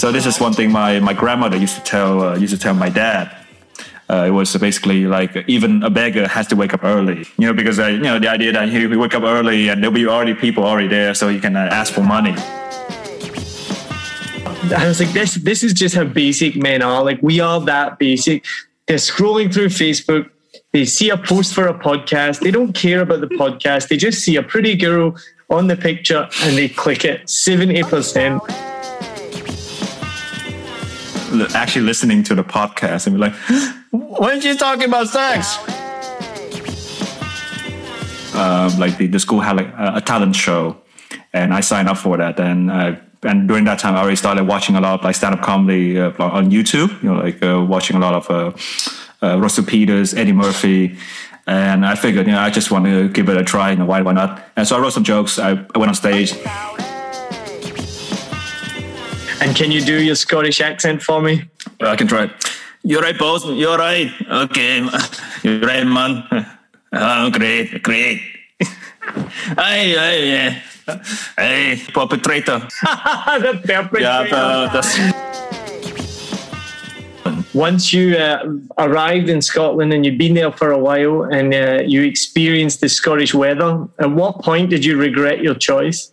So this is one thing my, my grandmother used to tell uh, used to tell my dad. Uh, it was basically like even a beggar has to wake up early, you know, because uh, you know the idea that you wake up early and there'll be already people already there, so you can uh, ask for money. I was like, this this is just how basic men are. Like we are that basic. They're scrolling through Facebook. They see a post for a podcast. They don't care about the podcast. They just see a pretty girl on the picture and they click it. Seventy percent. Actually, listening to the podcast and be like, "When you talking about sex?" Um, like the, the school had like a, a talent show, and I signed up for that. And uh, and during that time, I already started watching a lot of like stand up comedy uh, on YouTube. You know, like uh, watching a lot of uh, uh, Russell Peters, Eddie Murphy. And I figured, you know, I just want to give it a try. You know, why, why not? And so I wrote some jokes. I, I went on stage. And can you do your Scottish accent for me? I can try. You're right, boss. You're right. Okay, you're right, man. Oh, great, great. hey, hey, yeah. Hey, perpetrator. the perpetrator. Yeah, the, the, Once you uh, arrived in Scotland and you've been there for a while and uh, you experienced the Scottish weather, at what point did you regret your choice?